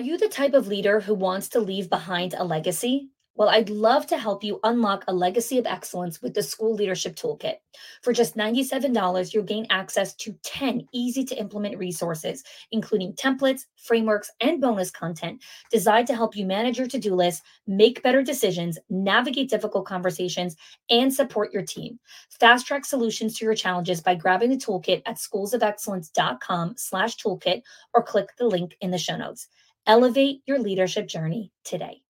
Are you the type of leader who wants to leave behind a legacy? Well, I'd love to help you unlock a legacy of excellence with the School Leadership Toolkit. For just $97, you'll gain access to 10 easy to implement resources, including templates, frameworks, and bonus content designed to help you manage your to do list, make better decisions, navigate difficult conversations, and support your team. Fast track solutions to your challenges by grabbing the toolkit at schoolsofexcellence.com slash toolkit or click the link in the show notes. Elevate your leadership journey today.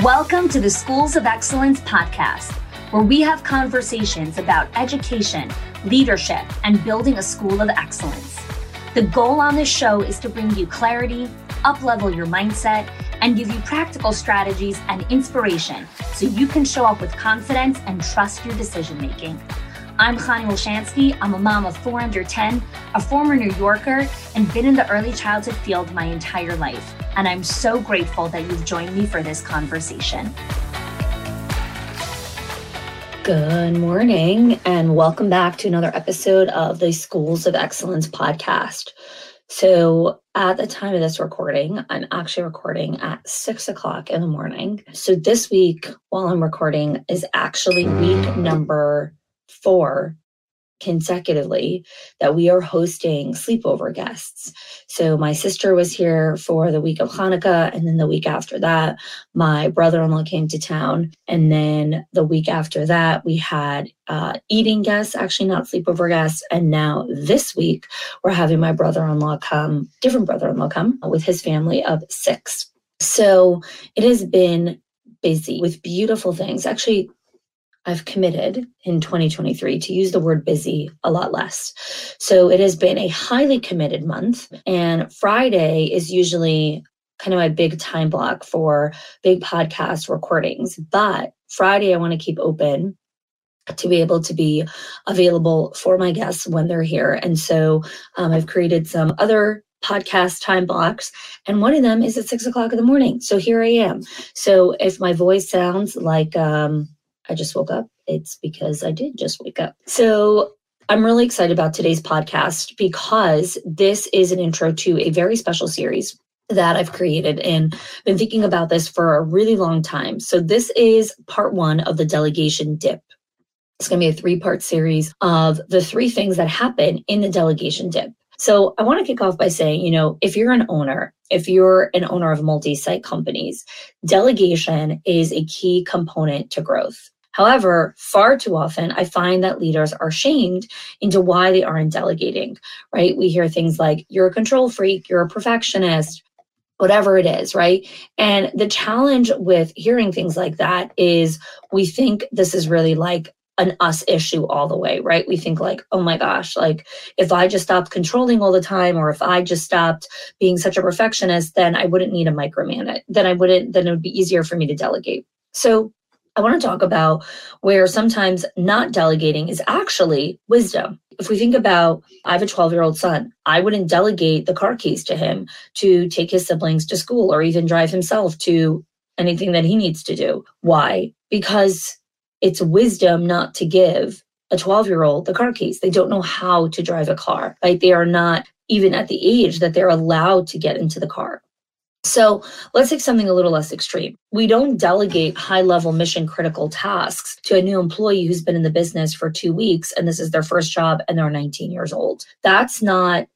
Welcome to the Schools of Excellence podcast, where we have conversations about education, leadership, and building a school of excellence. The goal on this show is to bring you clarity, uplevel your mindset, and give you practical strategies and inspiration so you can show up with confidence and trust your decision making. I'm Chani Olshansky. I'm a mom of four under 10, a former New Yorker, and been in the early childhood field my entire life. And I'm so grateful that you've joined me for this conversation. Good morning, and welcome back to another episode of the Schools of Excellence podcast. So, at the time of this recording, I'm actually recording at six o'clock in the morning. So, this week, while I'm recording, is actually week number four consecutively that we are hosting sleepover guests. So my sister was here for the week of Hanukkah, and then the week after that, my brother-in-law came to town, and then the week after that, we had uh, eating guests, actually not sleepover guests, and now this week we're having my brother-in-law come, different brother-in-law come with his family of six. So it has been busy with beautiful things. Actually, I've committed in 2023 to use the word busy a lot less. So it has been a highly committed month. And Friday is usually kind of my big time block for big podcast recordings. But Friday, I want to keep open to be able to be available for my guests when they're here. And so um, I've created some other podcast time blocks, and one of them is at six o'clock in the morning. So here I am. So if my voice sounds like, um, I just woke up, it's because I did just wake up. So I'm really excited about today's podcast because this is an intro to a very special series that I've created and been thinking about this for a really long time. So this is part one of the delegation dip. It's going to be a three part series of the three things that happen in the delegation dip. So I want to kick off by saying, you know, if you're an owner, if you're an owner of multi site companies, delegation is a key component to growth. However, far too often, I find that leaders are shamed into why they aren't delegating, right? We hear things like, you're a control freak, you're a perfectionist, whatever it is, right? And the challenge with hearing things like that is we think this is really like an us issue all the way, right? We think like, oh my gosh, like if I just stopped controlling all the time, or if I just stopped being such a perfectionist, then I wouldn't need a micromanage. Then I wouldn't, then it would be easier for me to delegate. So I want to talk about where sometimes not delegating is actually wisdom. If we think about, I have a 12 year old son, I wouldn't delegate the car keys to him to take his siblings to school or even drive himself to anything that he needs to do. Why? Because it's wisdom not to give a 12 year old the car keys. They don't know how to drive a car, right? They are not even at the age that they're allowed to get into the car. So let's take something a little less extreme. We don't delegate high level mission critical tasks to a new employee who's been in the business for two weeks and this is their first job and they're 19 years old. That's not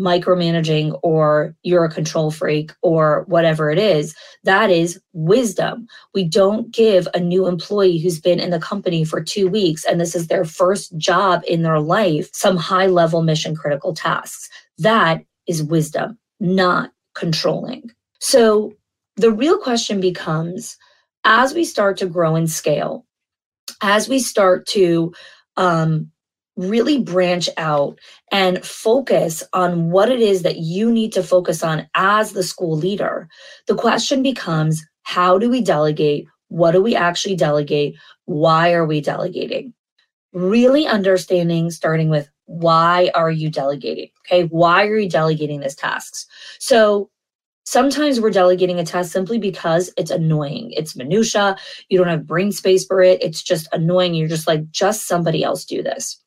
micromanaging or you're a control freak or whatever it is. That is wisdom. We don't give a new employee who's been in the company for two weeks and this is their first job in their life some high level mission critical tasks. That is wisdom, not controlling. So the real question becomes as we start to grow and scale, as we start to um, really branch out and focus on what it is that you need to focus on as the school leader, the question becomes how do we delegate? What do we actually delegate? Why are we delegating? Really understanding, starting with why are you delegating? Okay, why are you delegating these tasks? So sometimes we're delegating a task simply because it's annoying. It's minutia. You don't have brain space for it. It's just annoying. You're just like, just somebody else do this.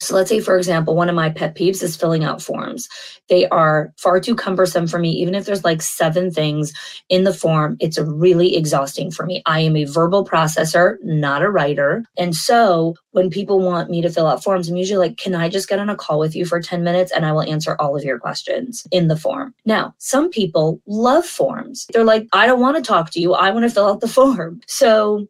So let's say, for example, one of my pet peeves is filling out forms. They are far too cumbersome for me. Even if there's like seven things in the form, it's really exhausting for me. I am a verbal processor, not a writer. And so when people want me to fill out forms, I'm usually like, can I just get on a call with you for 10 minutes and I will answer all of your questions in the form? Now, some people love forms. They're like, I don't want to talk to you. I want to fill out the form. So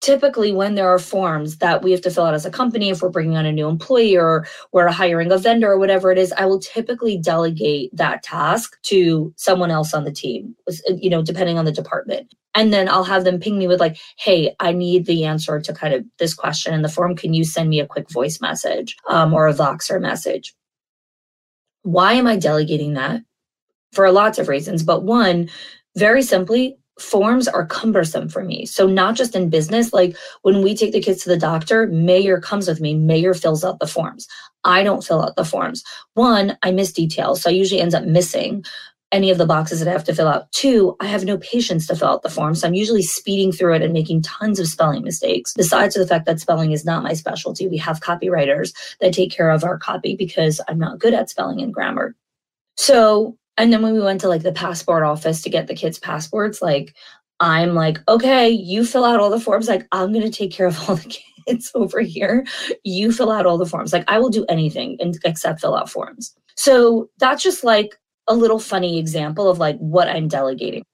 typically when there are forms that we have to fill out as a company if we're bringing on a new employee or we're hiring a vendor or whatever it is i will typically delegate that task to someone else on the team you know depending on the department. And then i'll have them ping me with like hey i need the answer to kind of this question in the form. Can you send me a quick voice message um, or a voxer message? Why am i delegating that? For lots of reasons but one very simply forms are cumbersome for me. So not just in business, like when we take the kids to the doctor, Mayor comes with me, Mayor fills out the forms. I don't fill out the forms. One, I miss details. So I usually ends up missing any of the boxes that I have to fill out. Two, I have no patience to fill out the form. So I'm usually speeding through it and making tons of spelling mistakes. Besides the fact that spelling is not my specialty, we have copywriters that take care of our copy because I'm not good at spelling and grammar. So and then when we went to like the passport office to get the kids' passports, like I'm like, okay, you fill out all the forms. Like, I'm going to take care of all the kids over here. You fill out all the forms. Like, I will do anything except fill out forms. So that's just like a little funny example of like what I'm delegating.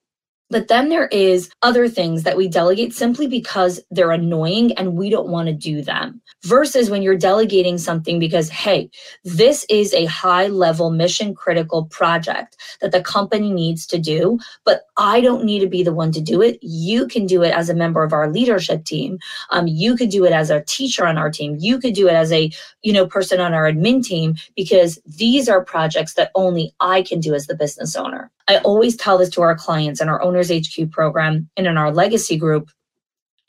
But then there is other things that we delegate simply because they're annoying and we don't want to do them. Versus when you're delegating something because, hey, this is a high level mission critical project that the company needs to do, but I don't need to be the one to do it. You can do it as a member of our leadership team. Um, you could do it as a teacher on our team. You could do it as a, you know, person on our admin team because these are projects that only I can do as the business owner. I always tell this to our clients in our Owners HQ program and in our legacy group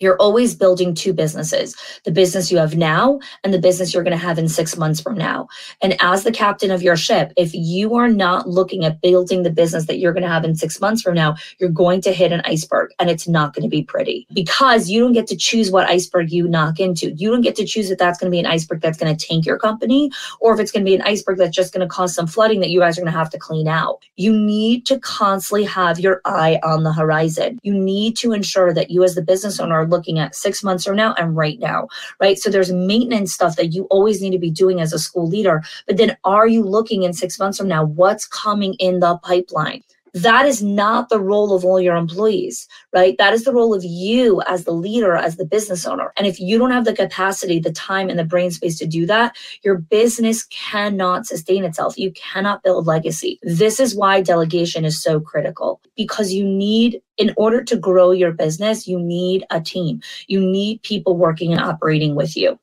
you're always building two businesses the business you have now and the business you're going to have in six months from now. And as the captain of your ship, if you are not looking at building the business that you're going to have in six months from now, you're going to hit an iceberg and it's not going to be pretty because you don't get to choose what iceberg you knock into. You don't get to choose if that's going to be an iceberg that's going to tank your company or if it's going to be an iceberg that's just going to cause some flooding that you guys are going to have to clean out. You need to constantly have your eye on the horizon. You need to ensure that you, as the business owner, looking at six months from now and right now, right? So there's maintenance stuff that you always need to be doing as a school leader. But then are you looking in six months from now? What's coming in the pipeline? That is not the role of all your employees, right? That is the role of you as the leader, as the business owner. And if you don't have the capacity, the time, and the brain space to do that, your business cannot sustain itself. You cannot build legacy. This is why delegation is so critical because you need, in order to grow your business, you need a team. You need people working and operating with you.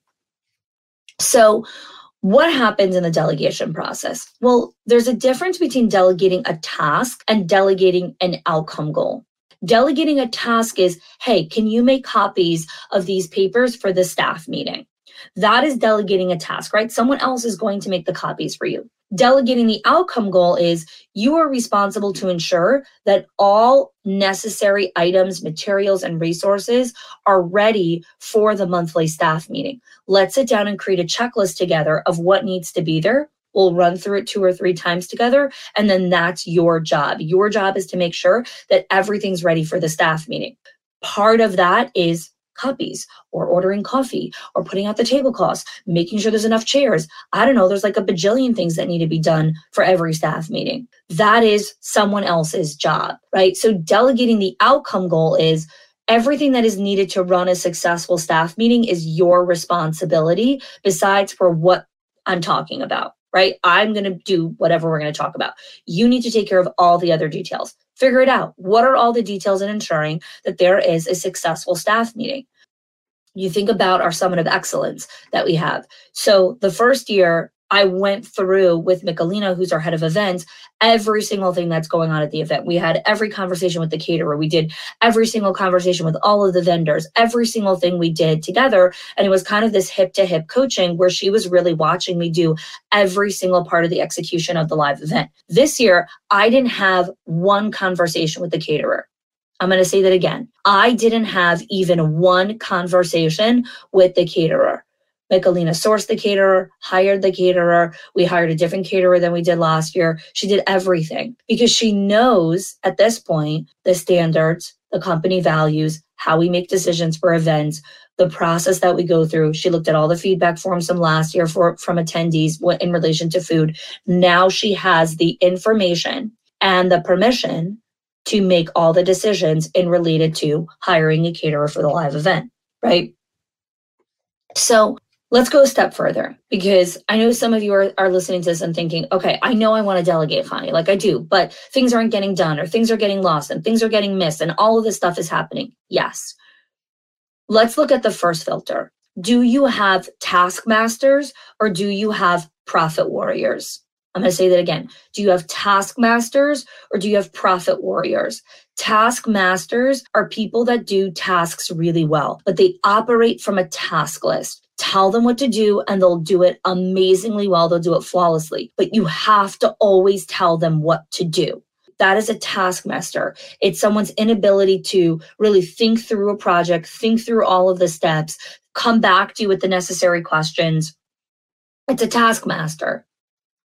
So, what happens in the delegation process? Well, there's a difference between delegating a task and delegating an outcome goal. Delegating a task is, hey, can you make copies of these papers for the staff meeting? That is delegating a task, right? Someone else is going to make the copies for you. Delegating the outcome goal is you are responsible to ensure that all necessary items, materials, and resources are ready for the monthly staff meeting. Let's sit down and create a checklist together of what needs to be there. We'll run through it two or three times together, and then that's your job. Your job is to make sure that everything's ready for the staff meeting. Part of that is copies or ordering coffee or putting out the tablecloths, making sure there's enough chairs. I don't know, there's like a bajillion things that need to be done for every staff meeting. That is someone else's job, right? So delegating the outcome goal is everything that is needed to run a successful staff meeting is your responsibility besides for what I'm talking about right? I'm going to do whatever we're going to talk about. You need to take care of all the other details. Figure it out. What are all the details in ensuring that there is a successful staff meeting? You think about our Summit of Excellence that we have. So the first year, I went through with Michelina, who's our head of events, every single thing that's going on at the event. We had every conversation with the caterer. We did every single conversation with all of the vendors, every single thing we did together. And it was kind of this hip to hip coaching where she was really watching me do every single part of the execution of the live event. This year, I didn't have one conversation with the caterer. I'm going to say that again. I didn't have even one conversation with the caterer Michelina sourced the caterer, hired the caterer. We hired a different caterer than we did last year. She did everything because she knows at this point the standards, the company values, how we make decisions for events, the process that we go through. She looked at all the feedback forms from last year for, from attendees in relation to food. Now she has the information and the permission to make all the decisions in related to hiring a caterer for the live event, right? So let's go a step further because I know some of you are, are listening to this and thinking, okay, I know I want to delegate, Chani, like I do, but things aren't getting done or things are getting lost and things are getting missed and all of this stuff is happening. Yes. Let's look at the first filter. Do you have taskmasters or do you have profit warriors? I'm going to say that again. Do you have taskmasters or do you have profit warriors? Taskmasters are people that do tasks really well, but they operate from a task list. Tell them what to do and they'll do it amazingly well. They'll do it flawlessly, but you have to always tell them what to do. That is a taskmaster. It's someone's inability to really think through a project, think through all of the steps, come back to you with the necessary questions. It's a taskmaster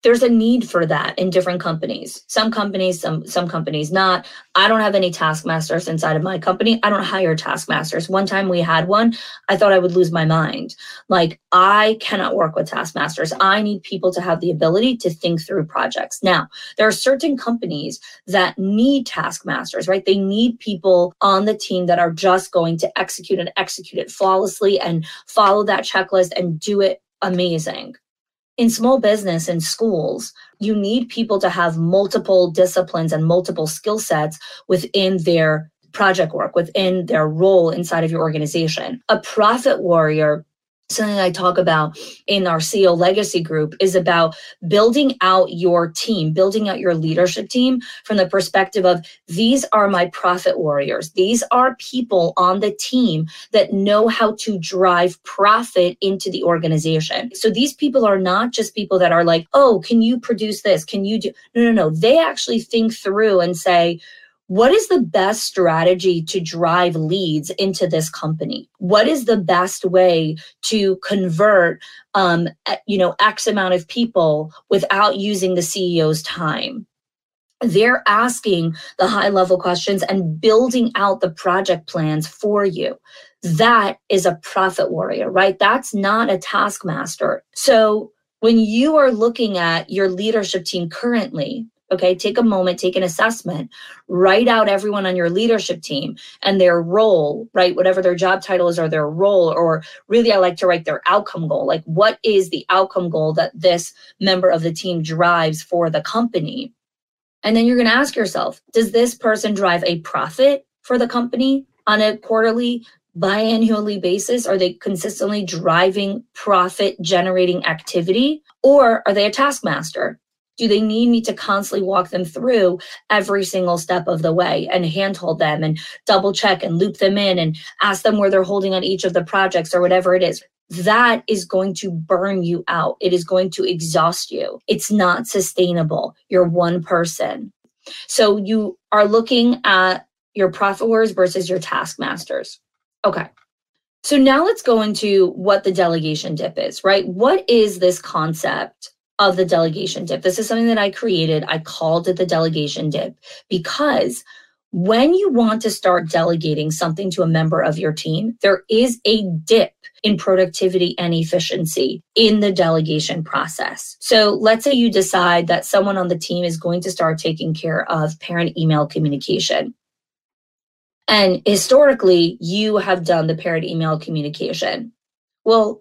there's a need for that in different companies. Some companies some some companies not. I don't have any taskmasters inside of my company. I don't hire taskmasters. One time we had one i thought i would lose my mind. Like i cannot work with taskmasters. I need people to have the ability to think through projects. Now there are certain companies that need taskmasters right? They need people on the team that are just going to execute and execute it flawlessly and follow that checklist and do it amazing in small business and schools, you need people to have multiple disciplines and multiple skill sets within their project work, within their role inside of your organization. A profit warrior something I talk about in our CEO legacy group is about building out your team, building out your leadership team from the perspective of these are my profit warriors. These are people on the team that know how to drive profit into the organization. So these people are not just people that are like, oh, can you produce this? Can you do? No, no, no. They actually think through and say, what is the best strategy to drive leads into this company? What is the best way to convert um, you know x amount of people without using the ceo's time? They're asking the high level questions and building out the project plans for you. That is a profit warrior right? That's not a taskmaster. So when you are looking at your leadership team currently Okay, take a moment, take an assessment, write out everyone on your leadership team and their role, right? Whatever their job title is or their role, or really, I like to write their outcome goal. Like, what is the outcome goal that this member of the team drives for the company? And then you're going to ask yourself, does this person drive a profit for the company on a quarterly, biannually basis? Are they consistently driving profit generating activity? Or are they a taskmaster? Do they need me to constantly walk them through every single step of the way and handhold them and double check and loop them in and ask them where they're holding on each of the projects or whatever it is? That is going to burn you out. It is going to exhaust you. It's not sustainable. You're one person. So you are looking at your profit warriors versus your taskmasters. Okay. So now let's go into what the delegation dip is, right? What is this concept of the delegation dip. This is something that I created. I called it the delegation dip because when you want to start delegating something to a member of your team, there is a dip in productivity and efficiency in the delegation process. So let's say you decide that someone on the team is going to start taking care of parent email communication. And historically, you have done the parent email communication. Well,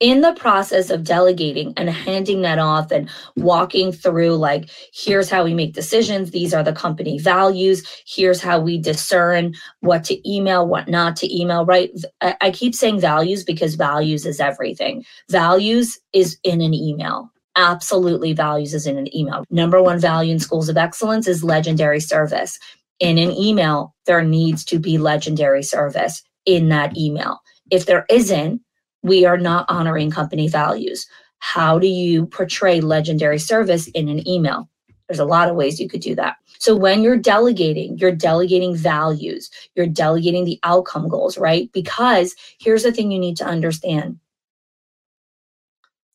in the process of delegating and handing that off and walking through like here's how we make decisions these are the company values here's how we discern what to email what not to email right? I keep saying values because values is everything. Values is in an email. Absolutely values is in an email. Number one value in schools of excellence is legendary service. In an email there needs to be legendary service in that email. If there isn't we are not honoring company values. How do you portray legendary service in an email? There's a lot of ways you could do that. So when you're delegating, you're delegating values, you're delegating the outcome goals, right? Because here's the thing you need to understand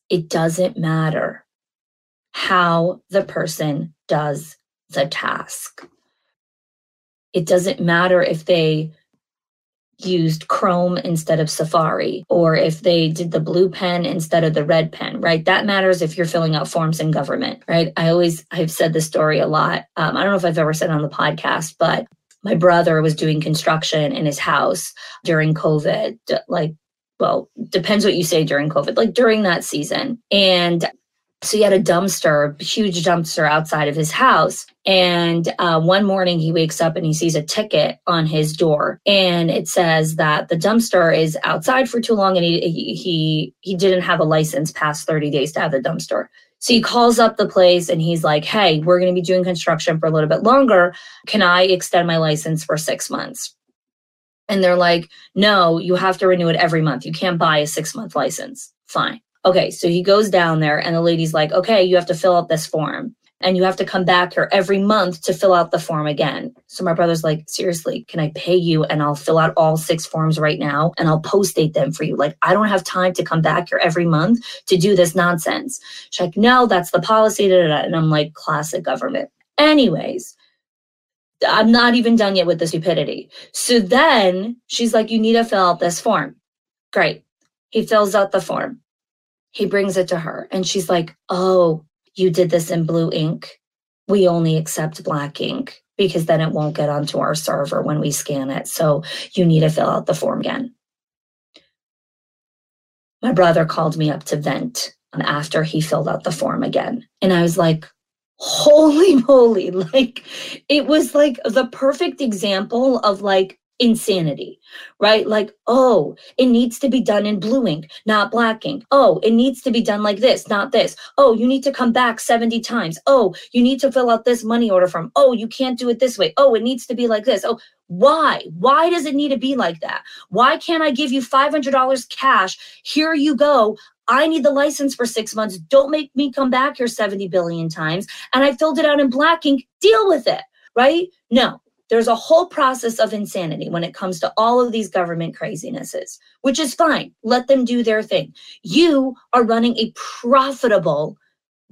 it doesn't matter how the person does the task. It doesn't matter if they used Chrome instead of Safari, or if they did the blue pen instead of the red pen, right? That matters if you're filling out forms in government, right? I always, I've said this story a lot. Um, I don't know if I've ever said on the podcast, but my brother was doing construction in his house during COVID, like, well, depends what you say during COVID, like during that season. And so he had a dumpster, huge dumpster outside of his house. And uh, one morning he wakes up and he sees a ticket on his door, and it says that the dumpster is outside for too long, and he he he didn't have a license past thirty days to have the dumpster. So he calls up the place and he's like, "Hey, we're going to be doing construction for a little bit longer. Can I extend my license for six months?" And they're like, "No, you have to renew it every month. You can't buy a six month license." Fine. Okay, so he goes down there, and the lady's like, okay, you have to fill out this form. And you have to come back here every month to fill out the form again. So my brother's like, seriously, can I pay you and I'll fill out all six forms right now and I'll post date them for you? Like, I don't have time to come back here every month to do this nonsense. She's like, no, that's the policy. Da, da, da. And I'm like, classic government. Anyways, I'm not even done yet with the stupidity. So then she's like, you need to fill out this form. Great. He fills out the form. He brings it to her and she's like, Oh, you did this in blue ink. We only accept black ink because then it won't get onto our server when we scan it. So you need to fill out the form again. My brother called me up to vent after he filled out the form again. And I was like, holy moly. Like, it was like the perfect example of like insanity, right? Like, oh, it needs to be done in blue ink, not black ink. Oh, it needs to be done like this, not this. Oh, you need to come back 70 times. Oh, you need to fill out this money order form. Oh, you can't do it this way. Oh, it needs to be like this. Oh, why? Why does it need to be like that? Why can't I give you $500 cash? Here you go. I need the license for six months. Don't make me come back here 70 billion times. And I filled it out in black ink. Deal with it, right? No, there's a whole process of insanity when it comes to all of these government crazinesses, which is fine. Let them do their thing. You are running a profitable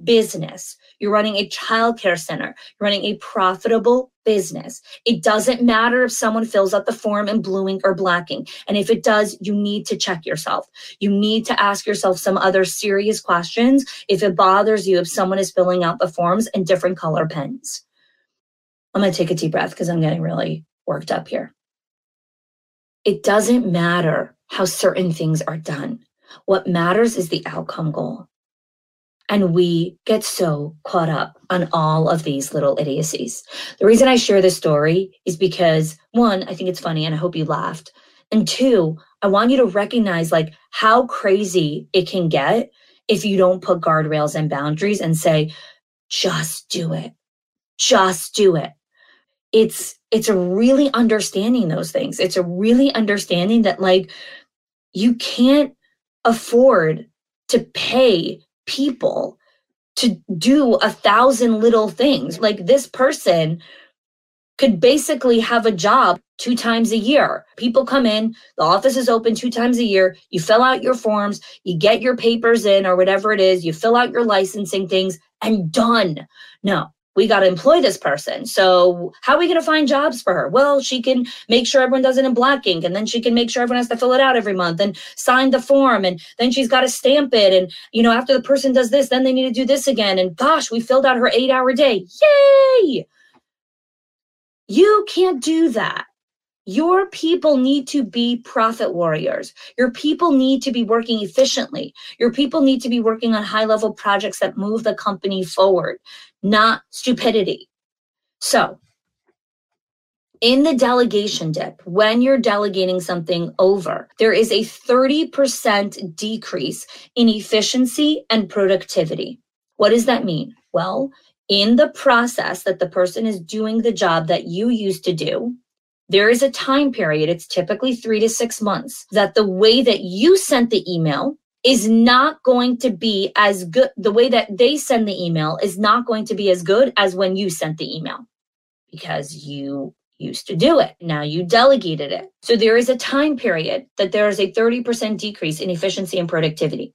business. You're running a childcare center. You're running a profitable business. It doesn't matter if someone fills out the form in blue ink or black ink. And if it does, you need to check yourself. You need to ask yourself some other serious questions if it bothers you if someone is filling out the forms in different color pens. I'm going to take a deep breath because I'm getting really worked up here. It doesn't matter how certain things are done. What matters is the outcome goal. And we get so caught up on all of these little idiocies. The reason I share this story is because one, I think it's funny and I hope you laughed. And two, I want you to recognize like how crazy it can get if you don't put guardrails and boundaries and say, just do it. Just do it it's it's a really understanding those things it's a really understanding that like you can't afford to pay people to do a thousand little things like this person could basically have a job two times a year. People come in, the office is open two times a year. You fill out your forms, you get your papers in or whatever it is, you fill out your licensing things, and done. No, we got to employ this person. So how are we going to find jobs for her? Well, she can make sure everyone does it in black ink and then she can make sure everyone has to fill it out every month and sign the form. And then she's got to stamp it. And, you know, after the person does this, then they need to do this again. And gosh, we filled out her eight hour day. Yay! You can't do that. Your people need to be profit warriors. Your people need to be working efficiently. Your people need to be working on high level projects that move the company forward, not stupidity. So, in the delegation dip, when you're delegating something over, there is a 30% decrease in efficiency and productivity. What does that mean? Well, in the process that the person is doing the job that you used to do, there is a time period, it's typically three to six months, that the way that you sent the email is not going to be as good. The way that they send the email is not going to be as good as when you sent the email because you used to do it. Now you delegated it. So there is a time period that there is a 30% decrease in efficiency and productivity.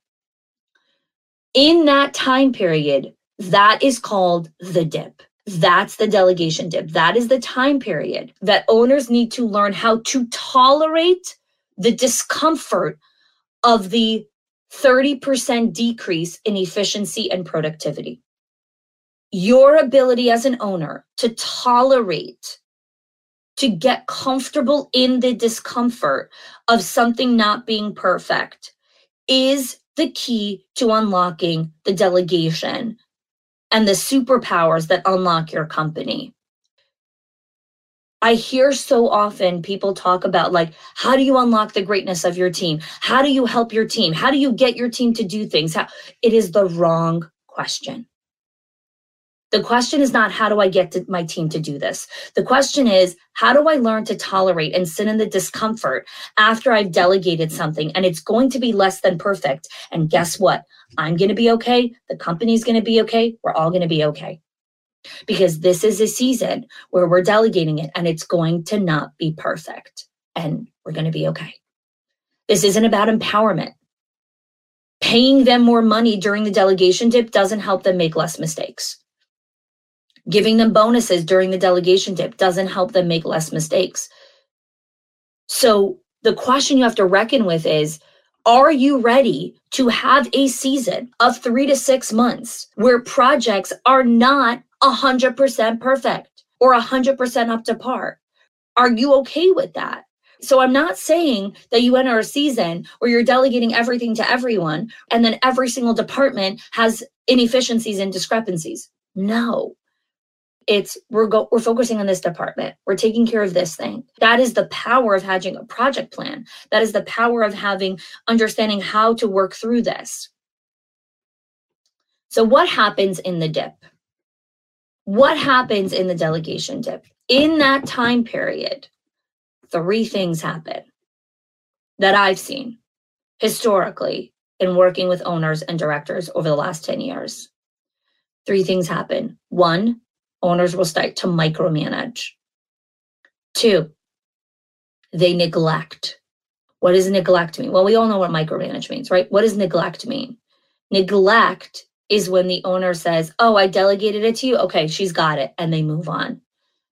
In that time period, that is called the dip. That's the delegation dip. That is the time period that owners need to learn how to tolerate the discomfort of the 30% decrease in efficiency and productivity. Your ability as an owner to tolerate, to get comfortable in the discomfort of something not being perfect is the key to unlocking the delegation and the superpowers that unlock your company. I hear so often people talk about like, how do you unlock the greatness of your team? How do you help your team? How do you get your team to do things? How, it is the wrong question. The question is not, how do I get my team to do this? The question is, how do I learn to tolerate and sit in the discomfort after I've delegated something and it's going to be less than perfect? And guess what? I'm going to be okay. The company's going to be okay. We're all going to be okay because this is a season where we're delegating it and it's going to not be perfect and we're going to be okay. This isn't about empowerment. Paying them more money during the delegation dip doesn't help them make less mistakes. Giving them bonuses during the delegation dip doesn't help them make less mistakes. So the question you have to reckon with is are you ready to have a season of three to six months where projects are not 100% perfect or 100% up to par. Are you okay with that? So I'm not saying that you enter a season where you're delegating everything to everyone and then every single department has inefficiencies and discrepancies. No. It's we're go we're focusing on this department. We're taking care of this thing. That is the power of having a project plan. That is the power of having understanding how to work through this. So what happens in the dip? What happens in the delegation dip? In that time period, three things happen that I've seen historically in working with owners and directors over the last 10 years. Three things happen. One, owners will start to micromanage. Two, they neglect. What does neglect mean? Well, we all know what micromanage means, right? What does neglect mean? Neglect is when the owner says, Oh, I delegated it to you. Okay, she's got it. And they move on.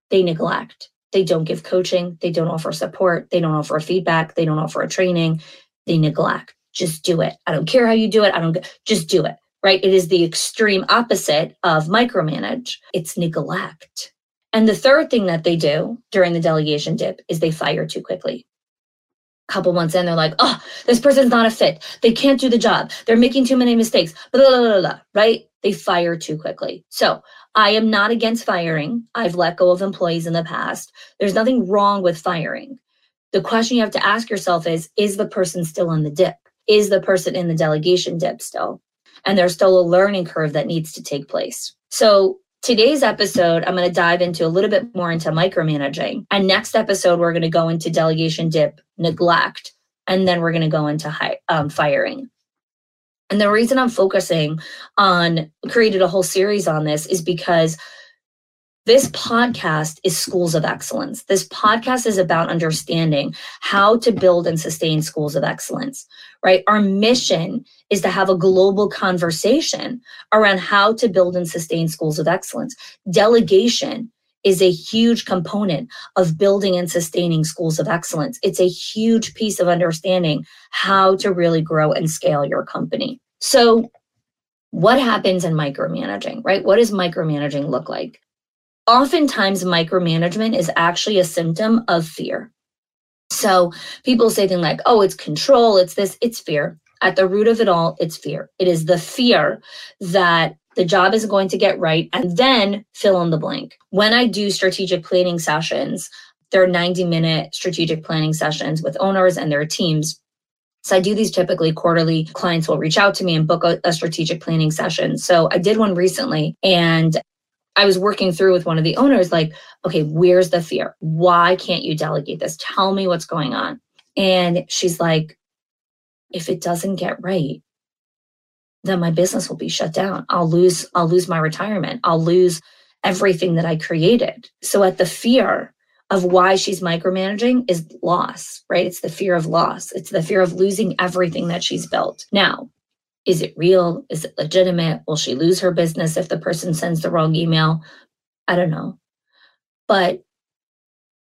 They neglect. They don't give coaching. They don't offer support. They don't offer feedback. They don't offer a training. They neglect. Just do it. I don't care how you do it. I don't just do it. Right. It is the extreme opposite of micromanage. It's neglect. And the third thing that they do during the delegation dip is they fire too quickly A couple months in, they're like, oh, this person's not a fit. They can't do the job. They're making too many mistakes. Blah, blah, blah, blah, right? They fire too quickly. So I am not against firing. I've let go of employees in the past. There's nothing wrong with firing. The question you have to ask yourself is Is the person still in the dip? Is the person in the delegation dip still? And there's still a learning curve that needs to take place. So Today's episode, I'm going to dive into a little bit more into micromanaging. And next episode, we're going to go into delegation dip, neglect, and then we're going to go into high, um, firing. And the reason I'm focusing on created a whole series on this is because this podcast is Schools of Excellence. This podcast is about understanding how to build and sustain schools of excellence, right? Our mission is to have a global conversation around how to build and sustain schools of excellence. Delegation is a huge component of building and sustaining schools of excellence. It's a huge piece of understanding how to really grow and scale your company. So, what happens in micromanaging, right? What does micromanaging look like? Oftentimes micromanagement is actually a symptom of fear. So people say things like, oh, it's control, it's this, it's fear. At the root of it all, it's fear. It is the fear that the job is going to get right and then fill in the blank. When I do strategic planning sessions, they're 90 minute strategic planning sessions with owners and their teams. So I do these typically quarterly. Clients will reach out to me and book a, a, strategic planning session. So I did one recently and I was working through with one of the owners, like, okay, where's the fear? Why can't you delegate this? Tell me what's going on. And she's like, if it doesn't get right, then my business will be shut down. I'll lose, I'll lose my retirement. I'll lose everything that I created. So at the fear of why she's micromanaging is loss, right? It's the fear of loss. It's the fear of losing everything that she's built. Now, Is it real? Is it legitimate? Will she lose her business if the person sends the wrong email? I don't know. But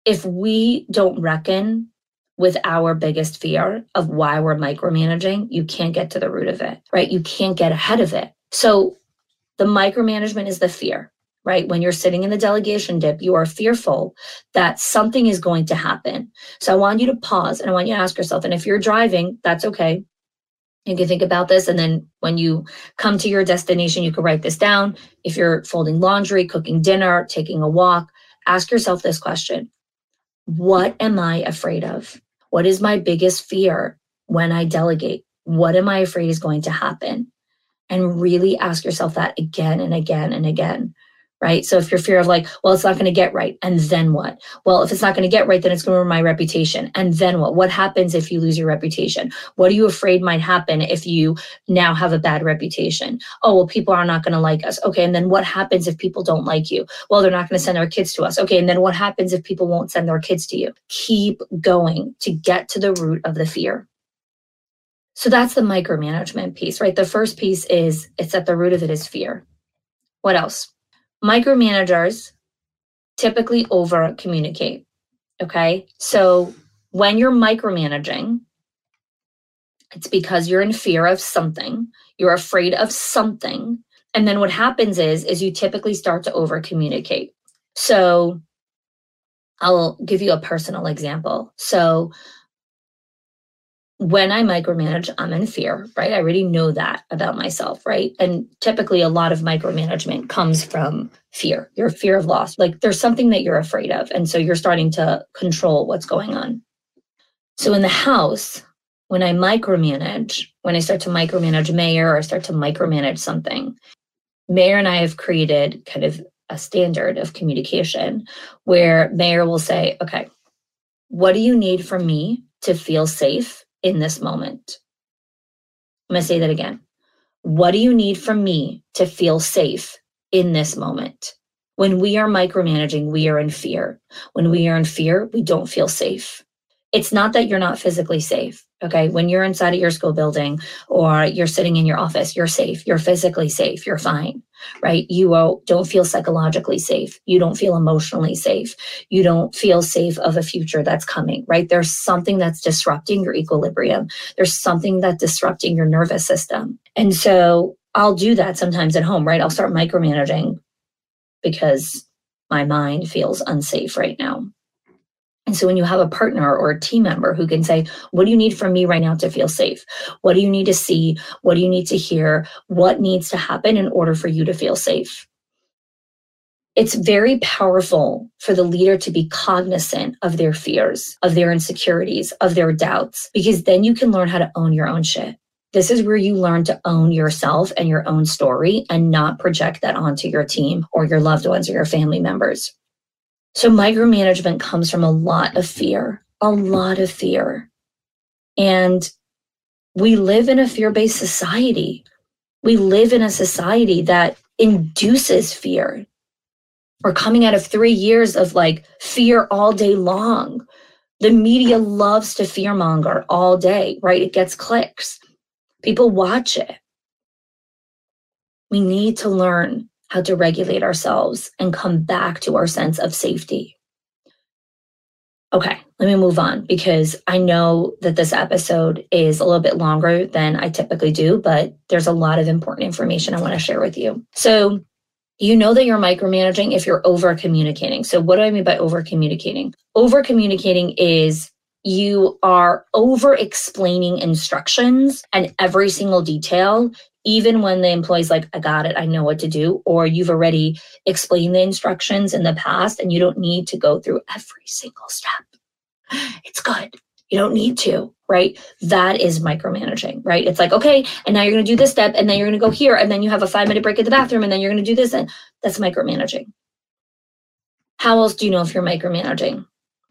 if we don't reckon with our biggest fear of why we're micromanaging, you can't get to the root of it, right? You can't get ahead of it. So the micromanagement is the fear, right? When you're sitting in the delegation dip, you are fearful that something is going to happen. So I want you to pause and I want you to ask yourself, and if you're driving, that's okay. You can think about this. And then when you come to your destination, you can write this down. If you're folding laundry, cooking dinner, taking a walk, ask yourself this question What am I afraid of? What is my biggest fear when I delegate? What am I afraid is going to happen? And really ask yourself that again and again and again right? So if your fear of like, well, it's not going to get right, and then what? Well, if it's not going to get right, then it's going to ruin my reputation, and then what? What happens if you lose your reputation? What are you afraid might happen if you now have a bad reputation? Oh, well, people are not going to like us. Okay, and then what happens if people don't like you? Well, they're not going to send their kids to us. Okay, and then what happens if people won't send their kids to you? Keep going to get to the root of the fear. So that's the micromanagement piece, right? The first piece is it's at the root of it is fear. What else? Micromanagers typically over communicate. Okay. So when you're micromanaging, it's because you're in fear of something, you're afraid of something. And then what happens is, is you typically start to over communicate. So I'll give you a personal example. So when I micromanage, I'm in fear, right? I already know that about myself, right? And typically, a lot of micromanagement comes from fear, your fear of loss. Like there's something that you're afraid of. And so you're starting to control what's going on. So in the house, when I micromanage, when I start to micromanage Mayor or I start to micromanage something, Mayor and I have created kind of a standard of communication where Mayor will say, okay, what do you need from me to feel safe in this moment. I'm going to say that again. What do you need from me to feel safe in this moment? When we are micromanaging, we are in fear. When we are in fear, we don't feel safe. It's not that you're not physically safe. Okay. When you're inside of your school building or you're sitting in your office, you're safe. You're physically safe. You're fine, right? You don't feel psychologically safe. You don't feel emotionally safe. You don't feel safe of a future that's coming, right? There's something that's disrupting your equilibrium. There's something that's disrupting your nervous system. And so I'll do that sometimes at home, right? I'll start micromanaging because my mind feels unsafe right now. And so when you have a partner or a team member who can say, What do you need from me right now to feel safe? What do you need to see? What do you need to hear? What needs to happen in order for you to feel safe? It's very powerful for the leader to be cognizant of their fears, of their insecurities, of their doubts, because then you can learn how to own your own shit. This is where you learn to own yourself and your own story and not project that onto your team or your loved ones or your family members. So micromanagement comes from a lot of fear, a lot of fear. And we live in a fear based society. We live in a society that induces fear. We're coming out of three years of like fear all day long. The media loves to fearmonger all day, right? It gets clicks. People watch it. We need to learn how to regulate ourselves and come back to our sense of safety. Okay, let me move on because I know that this episode is a little bit longer than I typically do, but there's a lot of important information I want to share with you. So, you know that you're micromanaging if you're over communicating. So, what do I mean by over communicating? Over communicating is you are over explaining instructions and every single detail even when the employee's like, I got it, I know what to do, or you've already explained the instructions in the past and you don't need to go through every single step. It's good. You don't need to, right? That is micromanaging, right? It's like, okay, and now you're going to do this step, and then you're going to go here, and then you have a five minute break at the bathroom, and then you're going to do this, and that's micromanaging. How else do you know if you're micromanaging?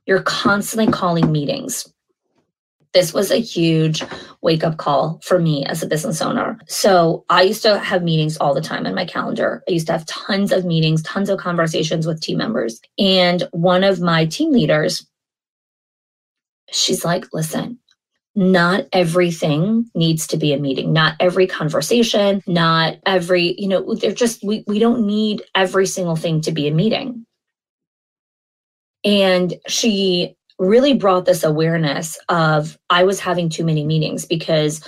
You're constantly calling meetings this was a huge wake up call for me as a business owner. So I used to have meetings all the time in my calendar. I used to have tons of meetings, tons of conversations with team members. And one of my team leaders, she's like, listen, not everything needs to be a meeting not every conversation not every you know they're just we, we don't need every single thing to be a meeting and she really brought this awareness of I was having too many meetings because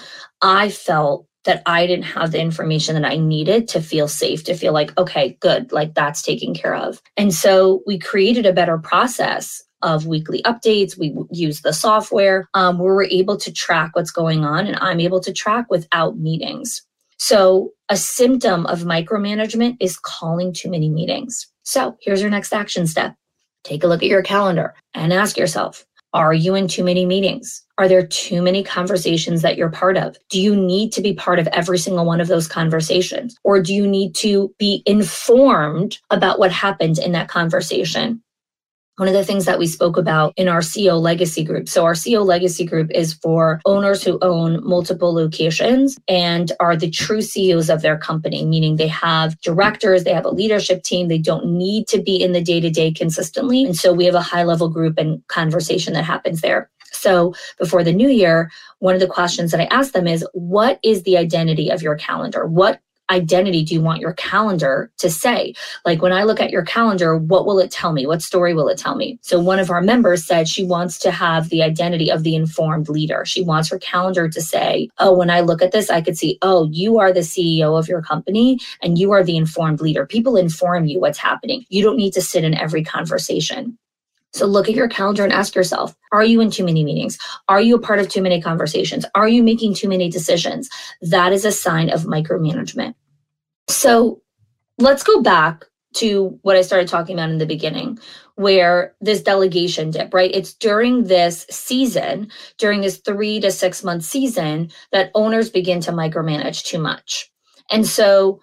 I felt that I didn't have the information that I needed to feel safe, to feel like, okay, good, like that's taken care of. And so we created a better process of weekly updates. We use the software um, where we're able to track what's going on, and I'm able to track without meetings. So, a symptom of micromanagement is calling too many meetings. So, here's your next action step take a look at your calendar and ask yourself Are you in too many meetings? Are there too many conversations that you're part of? Do you need to be part of every single one of those conversations? Or do you need to be informed about what happened in that conversation? One of the things that we spoke about in our CEO legacy group. So, our CEO legacy group is for owners who own multiple locations and are the true CEOs of their company, meaning they have directors, they have a leadership team, they don't need to be in the day to day consistently. And so, we have a high level group and conversation that happens there. So before the new year, one of the questions that I ask them is what is the identity of your calendar? What identity do you want your calendar to say? Like when I look at your calendar, what will it tell me? What story will it tell me? So one of our members said she wants to have the identity of the informed leader. She wants her calendar to say, oh, when I look at this, I could see, oh, you are the CEO of your company and you are the informed leader. People inform you what's happening. You don't need to sit in every conversation. So look at your calendar and ask yourself, are you in too many meetings? Are you a part of too many conversations? Are you making too many decisions? That is a sign of micromanagement. So let's go back to what I started talking about in the beginning, where this delegation dip, right? It's during this season, during this three to six month season, that owners begin to micromanage too much. And so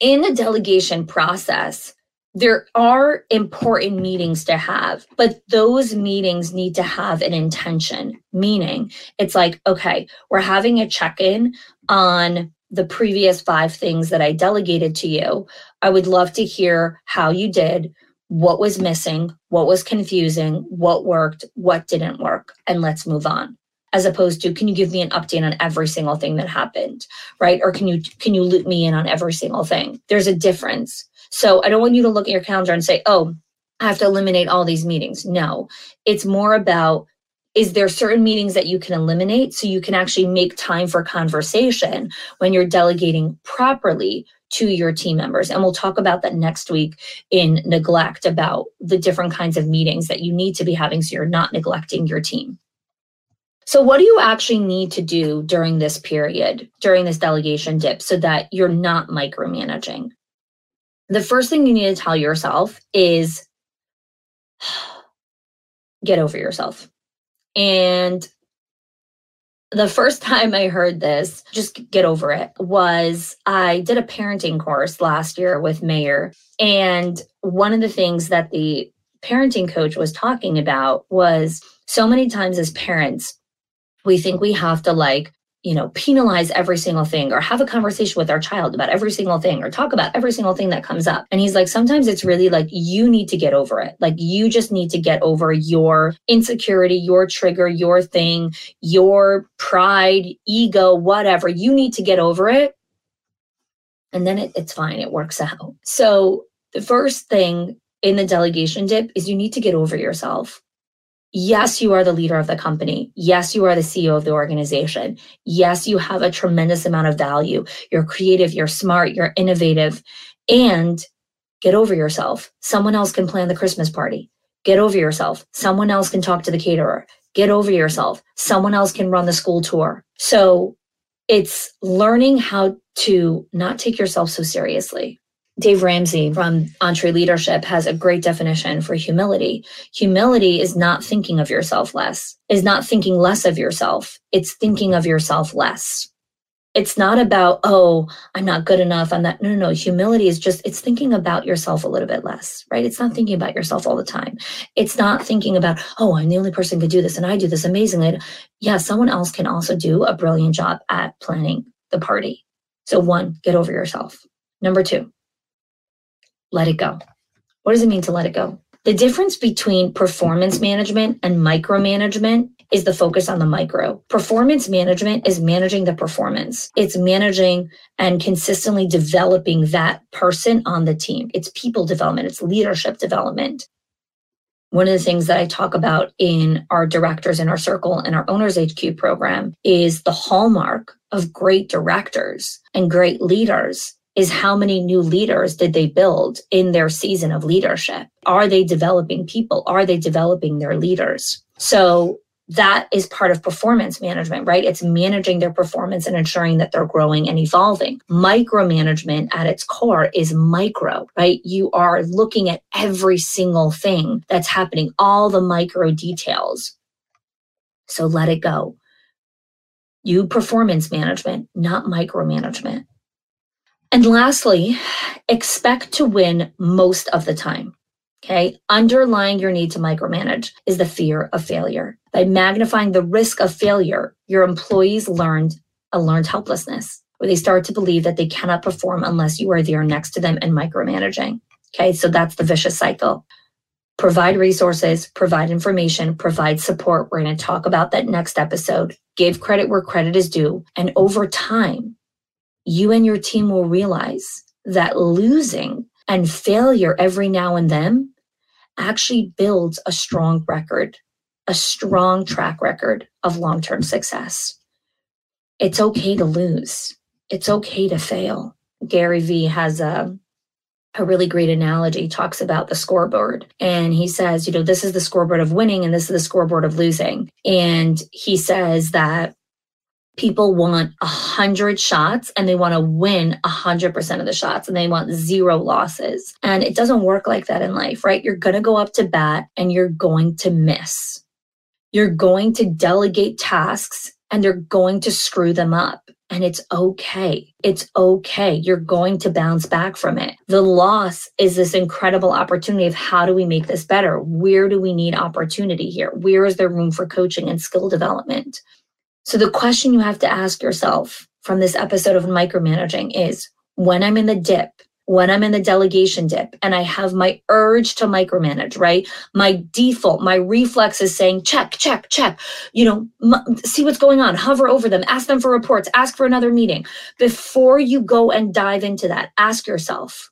in the delegation process, there are important meetings to have, but those meetings need to have an intention, meaning it's like, okay, we're having a check in on the previous five things that I delegated to you. I would love to hear how you did, what was missing, what was confusing, what worked, what didn't work, and let's move on. As opposed to, can you give me an update on every single thing that happened, right? Or can you can you loop me in on every single thing? There's a difference. So I don't want you to look at your calendar and say, oh, I have to eliminate all these meetings. No, it's more about is there certain meetings that you can eliminate so you can actually make time for conversation when you're delegating properly to your team members? And we'll talk about that next week in neglect about the different kinds of meetings that you need to be having so you're not neglecting your team. So what do you actually need to do during this period during this delegation dip so that you're not micromanaging? The first thing you need to tell yourself is get over yourself and the first time I heard this, just get over it, was I did a parenting course last year with Mayor. And one of the things that the parenting coach was talking about was so many times as parents, we think we have to like you know, penalize every single thing or have a conversation with our child about every single thing or talk about every single thing that comes up. And he's like, sometimes it's really like you need to get over it. Like you just need to get over your insecurity, your trigger, your thing, your pride, ego, whatever. You need to get over it. And then it, it's fine. It works out. So the first thing in the delegation dip is you need to get over yourself. Yes, you are the leader of the company. Yes, you are the CEO of the organization. Yes, you have a tremendous amount of value. You're creative, you're smart, you're innovative, and get over yourself. Someone else can plan the Christmas party. Get over yourself. Someone else can talk to the caterer. Get over yourself. Someone else can run the school tour. So it's learning how to not take yourself so seriously. Dave Ramsey from EntreLeadership has a great definition for humility. Humility is not thinking of yourself less, is not thinking less of yourself. It's thinking of yourself less. It's not about, oh, I'm not good enough. I'm not. No, no, no. Humility is just, it's thinking about yourself a little bit less, right? It's not thinking about yourself all the time. It's not thinking about, oh, I'm the only person who could do this and I do this amazingly. Yeah, someone else can also do a brilliant job at planning the party. So, one, get over yourself. Number two, let it go. What does it mean to let it go? The difference between performance management and micromanagement is the focus on the micro. Performance management is managing the performance. It's managing and consistently developing that person on the team. It's people development, it's leadership development. One of the things that I talk about in our directors in our circle and our owners HQ program is the hallmark of great directors and great leaders is how many new leaders did they build in their season of leadership? Are they developing people? Are they developing their leaders? So that is part of performance management, right? It's managing their performance and ensuring that they're growing and evolving. Micromanagement at its core is micro, right? You are looking at every single thing that's happening, all the micro details. So let it go. You performance management, not micromanagement. And lastly, expect to win most of the time. Okay. Underlying your need to micromanage is the fear of failure. By magnifying the risk of failure, your employees learned a learned helplessness where they start to believe that they cannot perform unless you are there next to them and micromanaging. Okay. So that's the vicious cycle. Provide resources, provide information, provide support. We're going to talk about that next episode. Give credit where credit is due. And over time, you and your team will realize that losing and failure every now and then actually builds a strong record, a strong track record of long term success. It's okay to lose, it's okay to fail. Gary Vee has a a really great analogy talks about the scoreboard and he says you know this is the scoreboard of winning and this is the scoreboard of losing and he says that people want a hundred shots and they want to win a hundred percent of the shots and they want zero losses. And it doesn't work like that in life, right? You're going to go up to bat and you're going to miss. You're going to delegate tasks and they're going to screw them up. And it's okay. It's okay. You're going to bounce back from it. The loss is this incredible opportunity of how do we make this better? Where do we need opportunity here? Where is there room for coaching and skill development? So the question you have to ask yourself from this episode of micromanaging is when I'm in the dip, when I'm in the delegation dip and I have my urge to micromanage, right? My default, my reflex is saying, check, check, check, you know, m- see what's going on, hover over them, ask them for reports, ask for another meeting. Before you go and dive into that, ask yourself,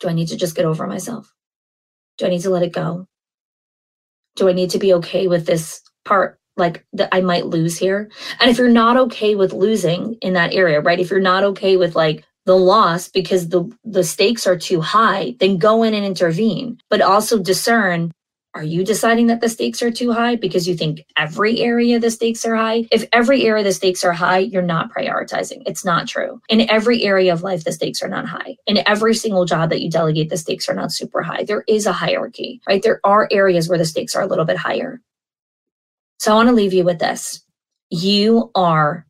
do I need to just get over myself? Do I need to let it go? Do I need to be okay with this part like that I might lose here. And if you're not okay with losing in that area, right? If you're not okay with like the loss because the the stakes are too high, then go in and intervene. But also discern are you deciding that the stakes are too high because you think every area the stakes are high? If every area the stakes are high, you're not prioritizing. It's not true. In every area of life, the stakes are not high. In every single job that you delegate, the stakes are not super high. There is a hierarchy, right? There are areas where the stakes are a little bit higher. So I want to leave you with this. You are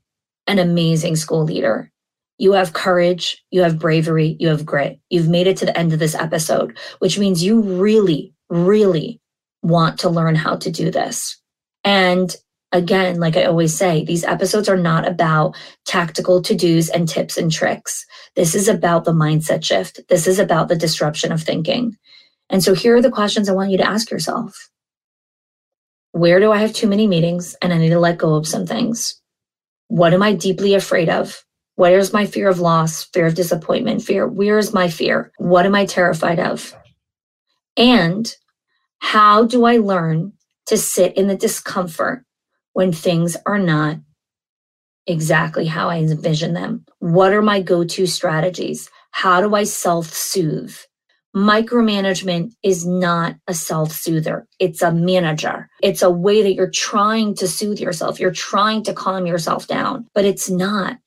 an amazing school leader. You have courage, you have bravery, you have grit. You've made it to the end of this episode, which means you really, really want to learn how to do this. And again, like I always say, these episodes are not about tactical to dos and tips and tricks. This is about the mindset shift. This is about the disruption of thinking. And so here are the questions I want you to ask yourself where do I have too many meetings and I need to let go of some things? What am I deeply afraid of? Where's my fear of loss, fear of disappointment, fear? Where is my fear? What am I terrified of? And how do I learn to sit in the discomfort when things are not exactly how I envision them? What are my go to strategies? How do I self soothe? Micromanagement is not a self soother. It's a manager. It's a way that you're trying to soothe yourself. You're trying to calm yourself down, but it's not.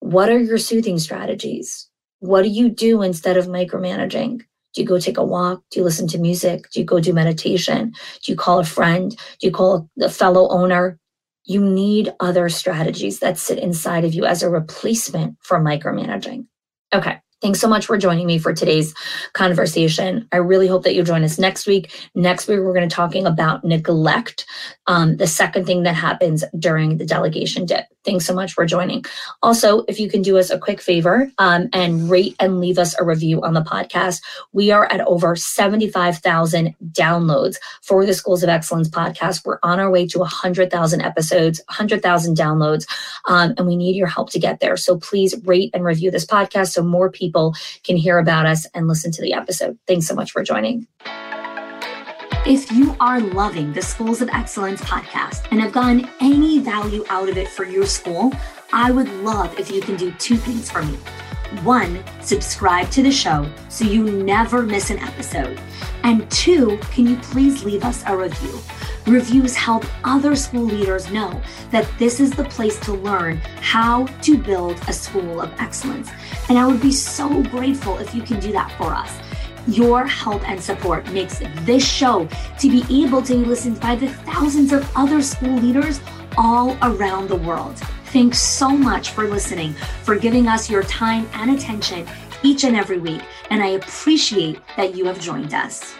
What are your soothing strategies? What do you do instead of micromanaging? Do you go take a walk? Do you listen to music? Do you go do meditation? Do you call a friend? Do you call a fellow owner? You need other strategies that sit inside of you as a replacement for micromanaging. Okay. Thanks so much for joining me for today's conversation. I really hope that you join us next week. Next week, we're going to be talking about neglect, um, the second thing that happens during the delegation dip. Thanks so much for joining. Also, if you can do us a quick favor um, and rate and leave us a review on the podcast, we are at over 75,000 downloads for the Schools of Excellence podcast. We're on our way to 100,000 episodes, 100,000 downloads, um, and we need your help to get there. So please rate and review this podcast so more people people can hear about us and listen to the episode. Thanks so much for joining. If you are loving the Schools of Excellence podcast and have gotten any value out of it for your school, I would love if you can do two things for me. One, subscribe to the show so you never miss an episode. And two, can you please leave us a review? Reviews help other school leaders know that this is the place to learn how to build a school of excellence. And I would be so grateful if you can do that for us. Your help and support makes this show to be able to be listened by the thousands of other school leaders all around the world. Thanks so much for listening, for giving us your time and attention each and every week. And I appreciate that you have joined us.